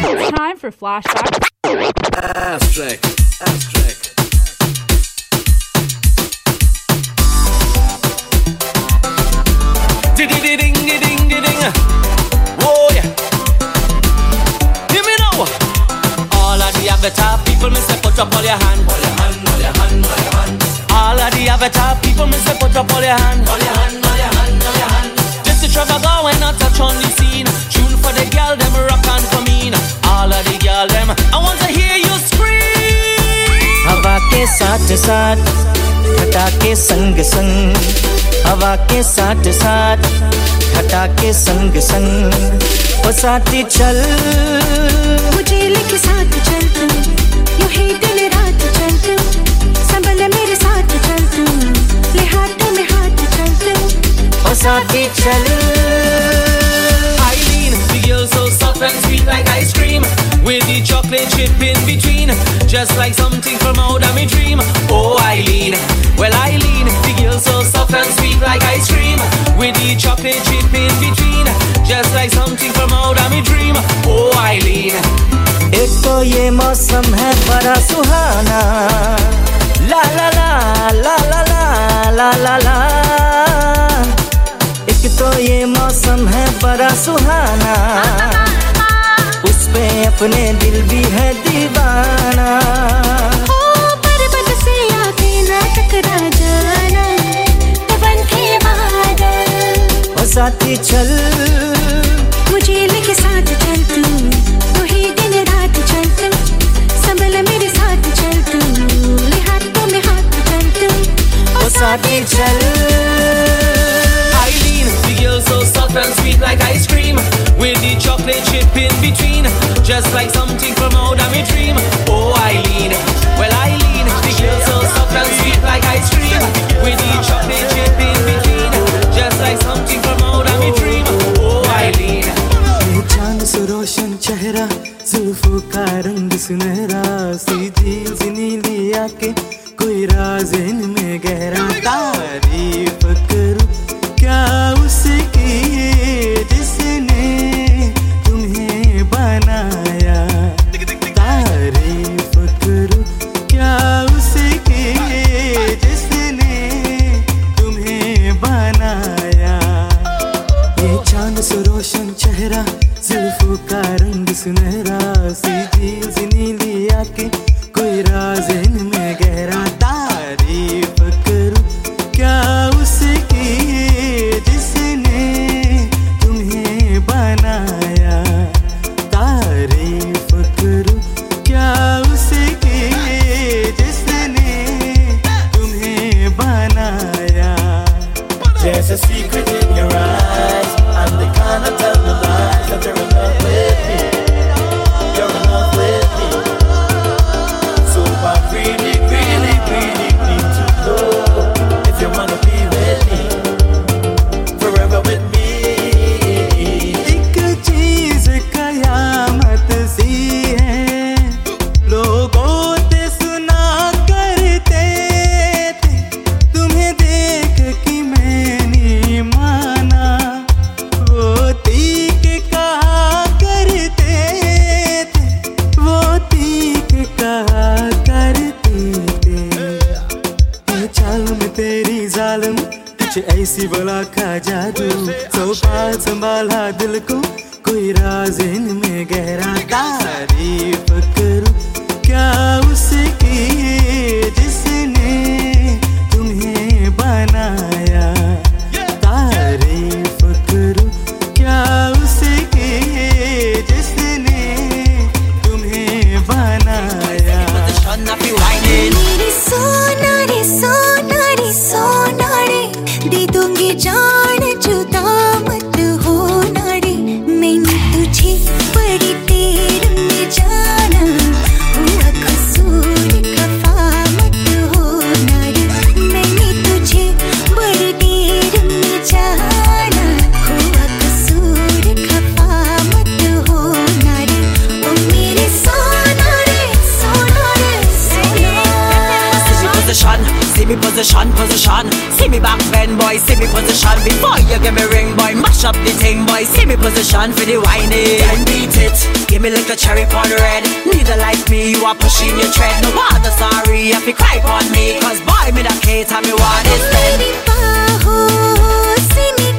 Time for flashback. Abstract. Abstract. Ding ding ding ding ding ding. Yeah. Hear me now. All of the avatar people, me say put up all your hand. All your all your all your. All of the avatar people, me say put up all your hand. All your all your all your. Just to travel go when I touch on the scene. Tune for the girl, them rock and. All of the girl, them, I want to hear you scream. हवा के साथ साथ घटा के संग संग। हवा के साथ साथ घटा के संग संग। ओ साथी चल। मुझे लेके साथ चल तू। यूँ ही दिन रात चल तू। संभल मेरे साथ चल तू। ले हाथ में हाथ चल तू। ओ साथी चल। and sweet like ice cream With the chocolate chip in between Just like something from out of my dream Oh Eileen, well Eileen The girl so soft and sweet like ice cream With the chocolate chip in between Just like something from out of my dream Oh Eileen एक तो ये मौसम है बड़ा सुहाना ला ला ला ला ला ला ला ला ला एक तो ये मौसम है बड़ा सुहाना उस पे अपने दिल भी है दीवाना। ओ पर्वत से आके ना टकरा जाना पवन के बादल ओ साथी चल। मुझे लेके साथ चल तू तू ही दिन रात चल तू। संभल मेरे साथ चल तू ले हाथों में हाथ चल तू। ओ साथी चल। so soft and sweet like ice cream With the chocolate chip in between Just like something from out of my dream Oh Eileen, well Eileen The girl so soft and sweet like ice cream With the chocolate chip in between Just like something from out of my dream Oh Eileen ये चांद से रोशन चेहरा जुल्फों का रंग सुनहरा सीधी सी नीली आके position for the whining. Then beat it, give me like a cherry pon red. Neither like me, you are pushing your tread. No bother, sorry if you cry on me, cause boy, me that hate, tell me what it. Baby, baho, oh, see me.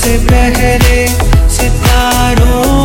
से बहरे सितारों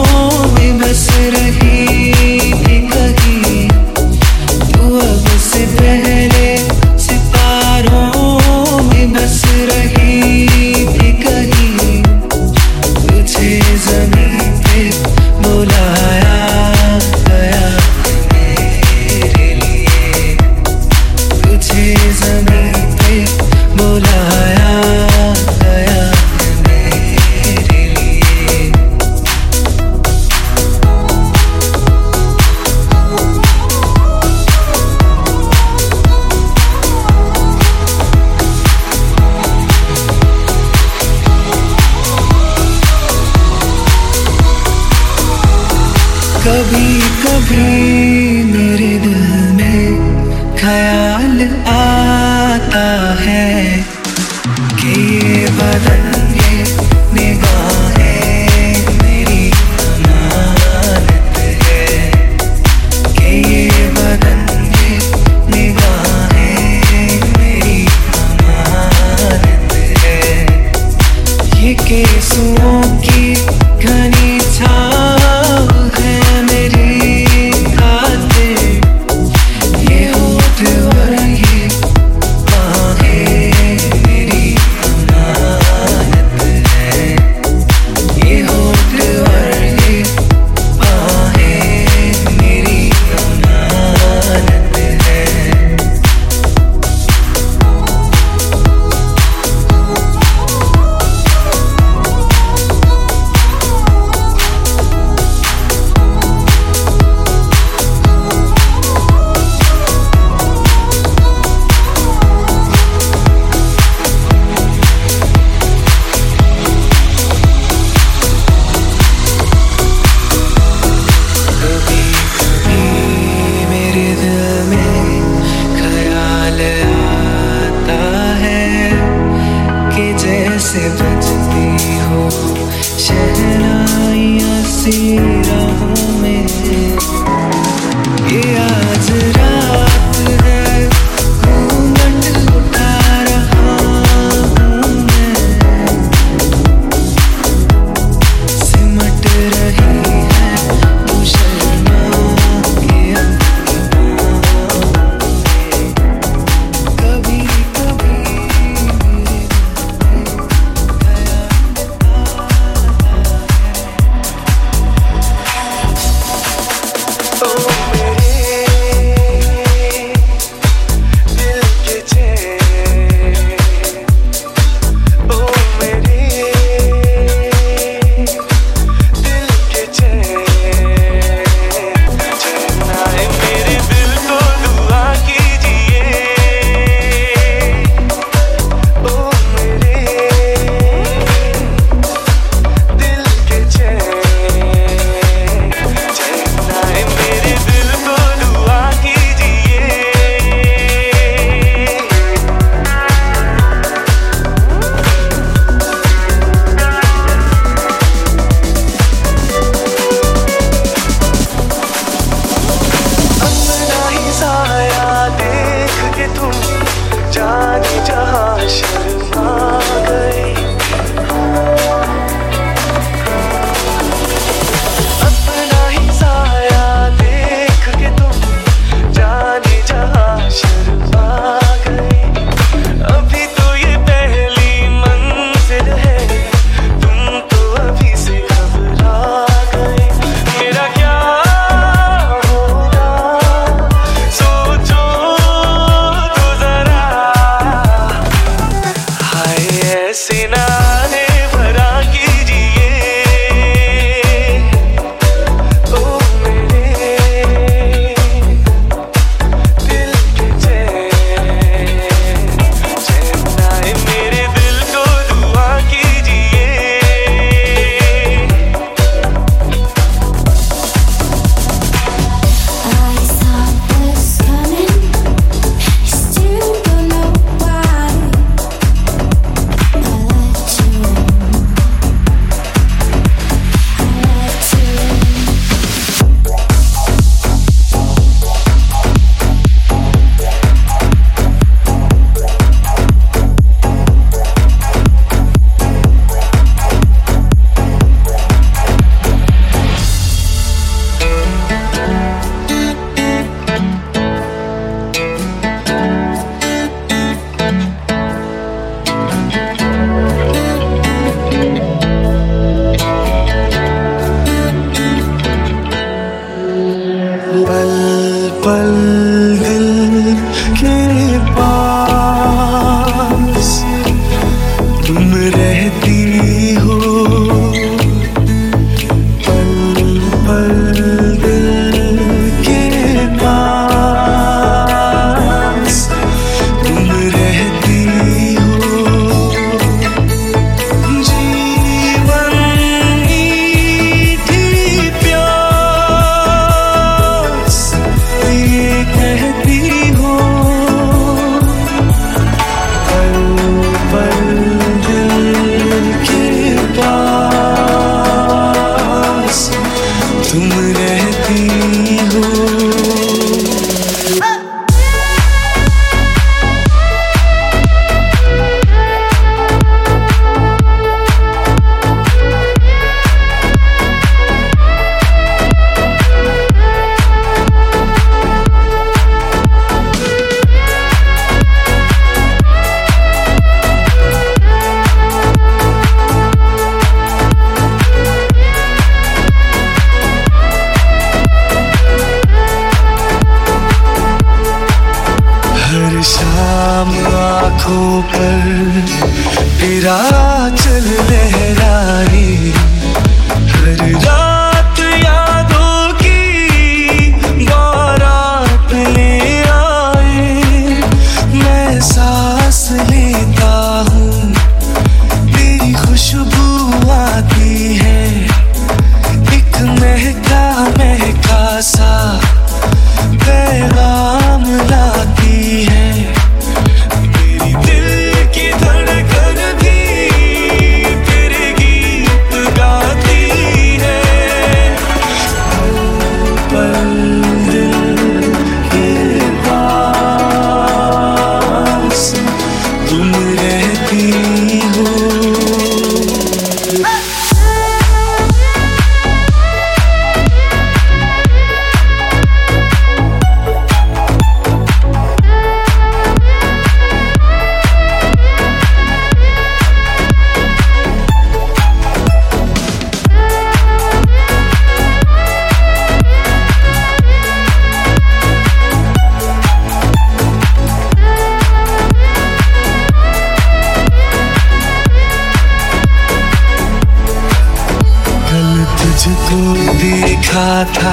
생각하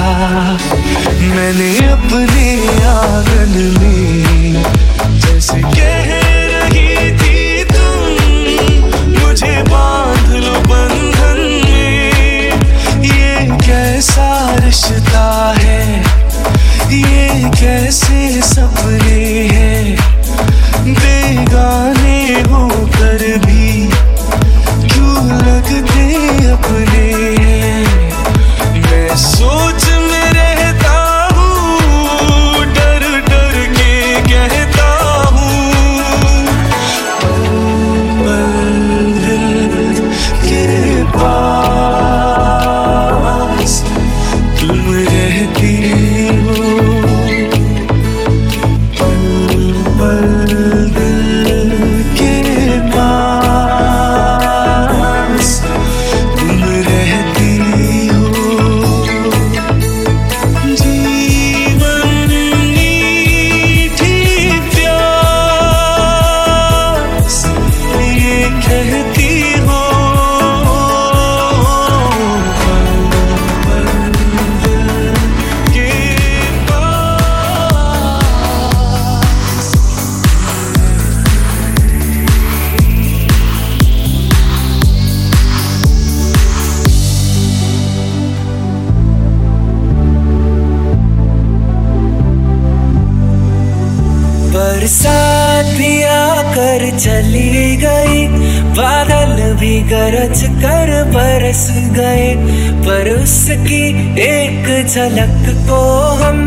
झलक को हम,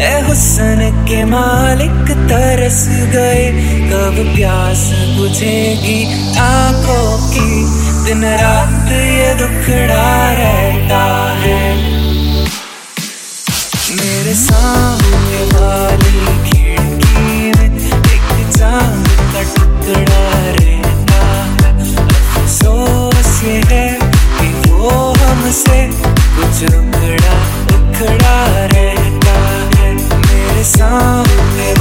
ए हुसन के मालिक तरस गए। कब प्यास बुझेगी आँखों की, दिन रात ये दुखड़ा रहता है। मेरे सामने वाली खिड़की में एक चाँद का टुकड़ा रहता है। अफसोस ये है कि वो हमसे कुछ खड़ा रहता मेरे सामने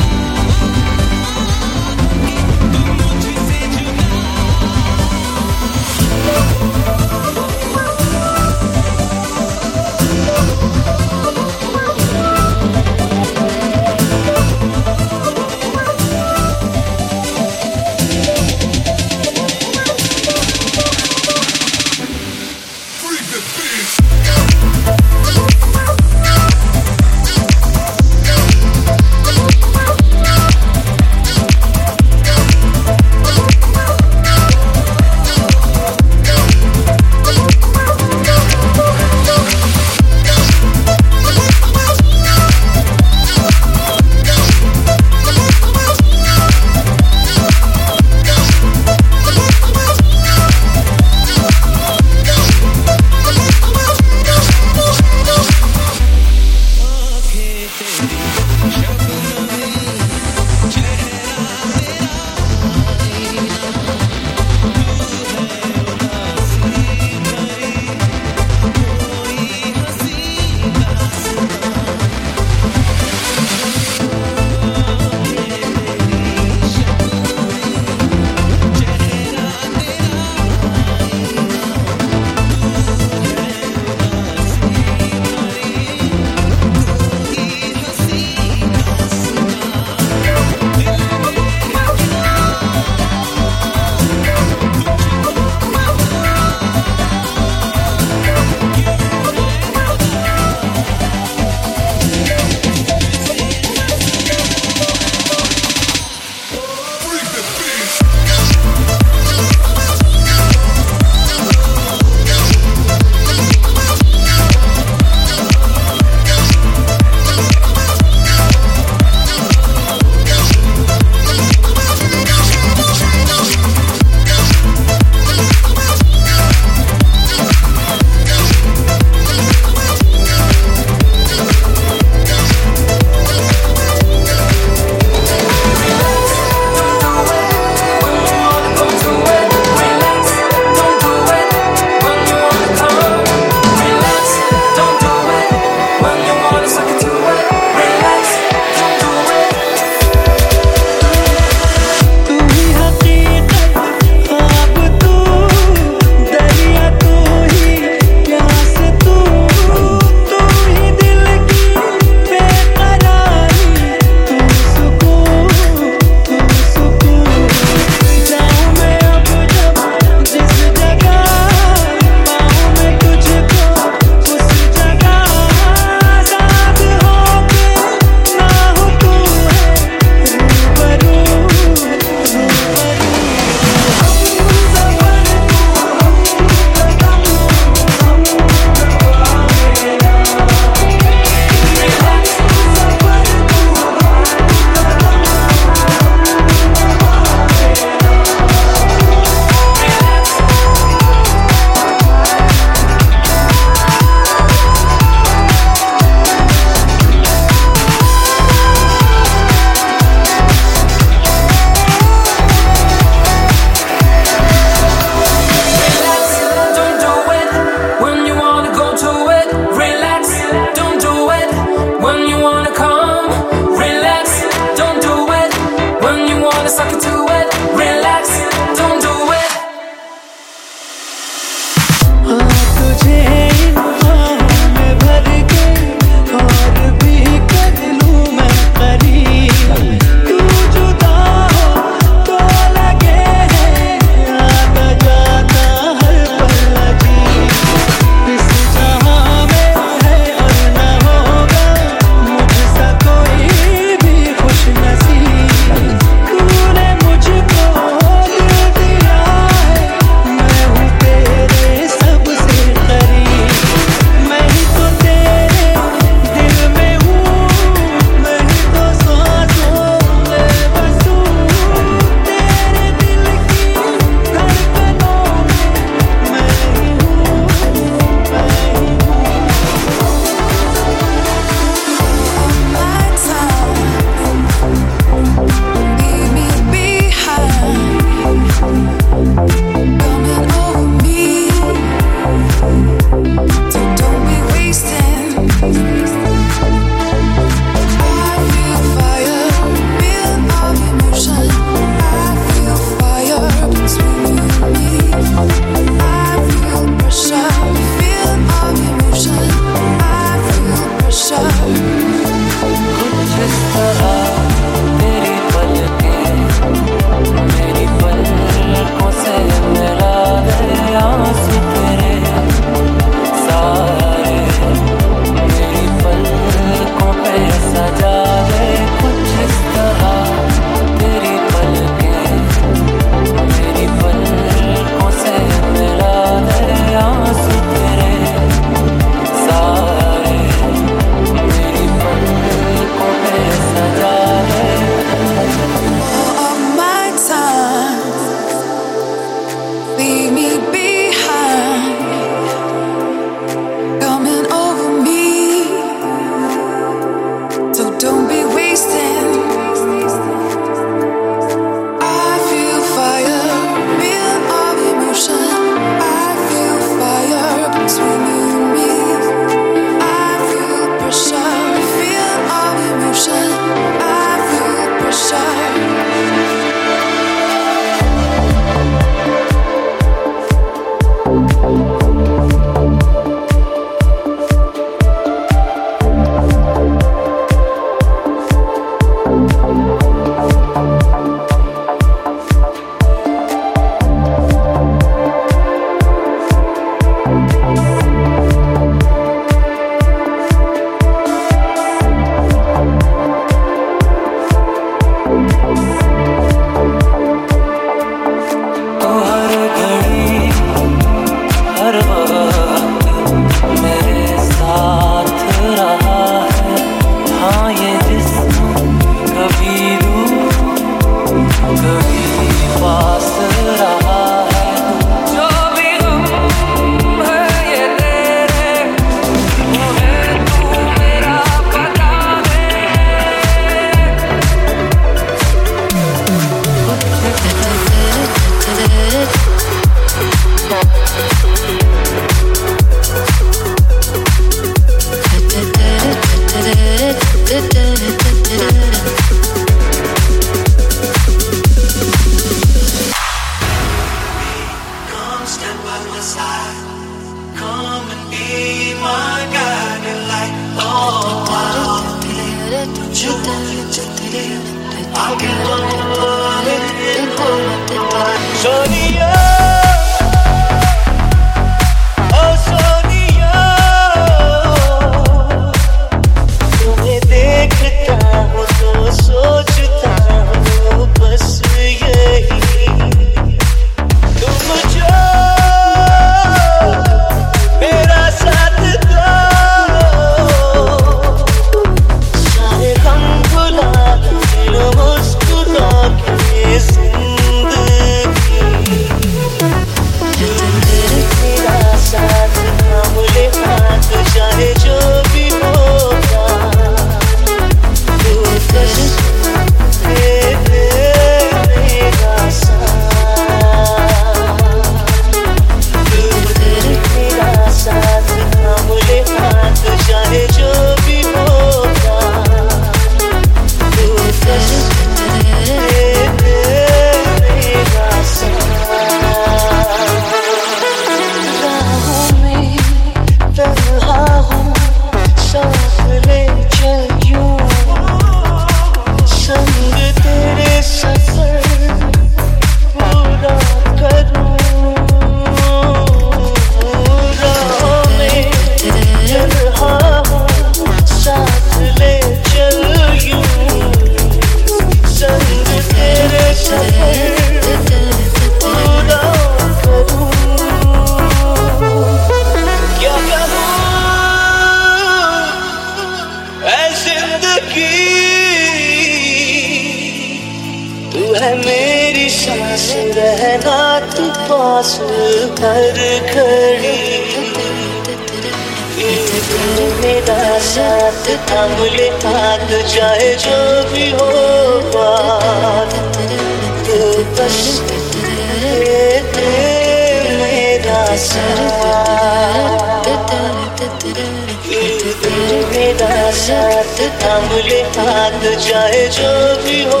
जगत थाम ले हाथ चाहे जो भी हो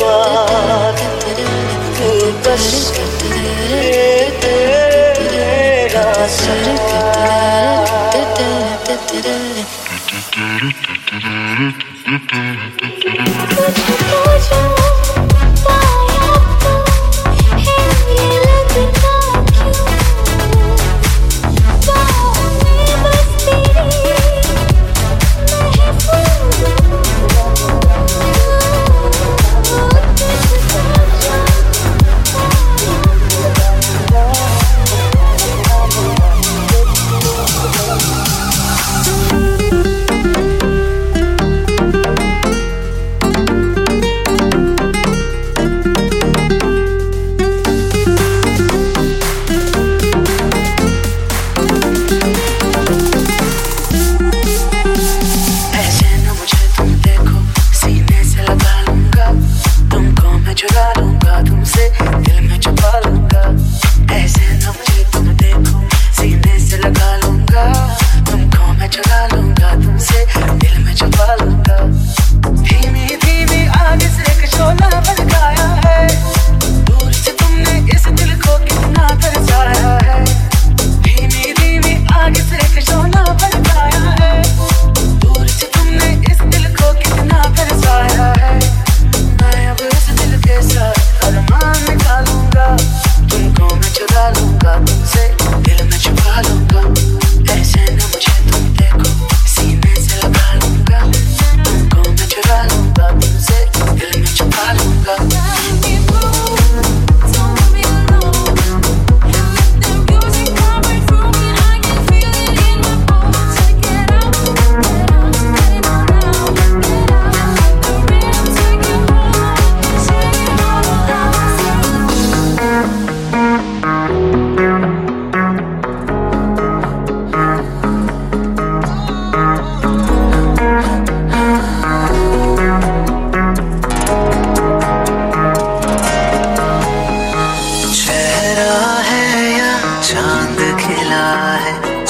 बात। तू बस तेरा सर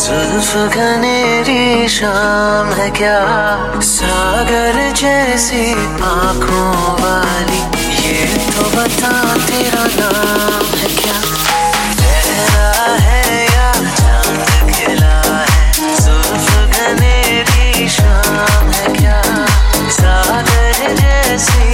जुल्फ घनेरी शाम है क्या? सागर जैसी आँखों वाली, ये तो बता तेरा नाम है क्या? See? है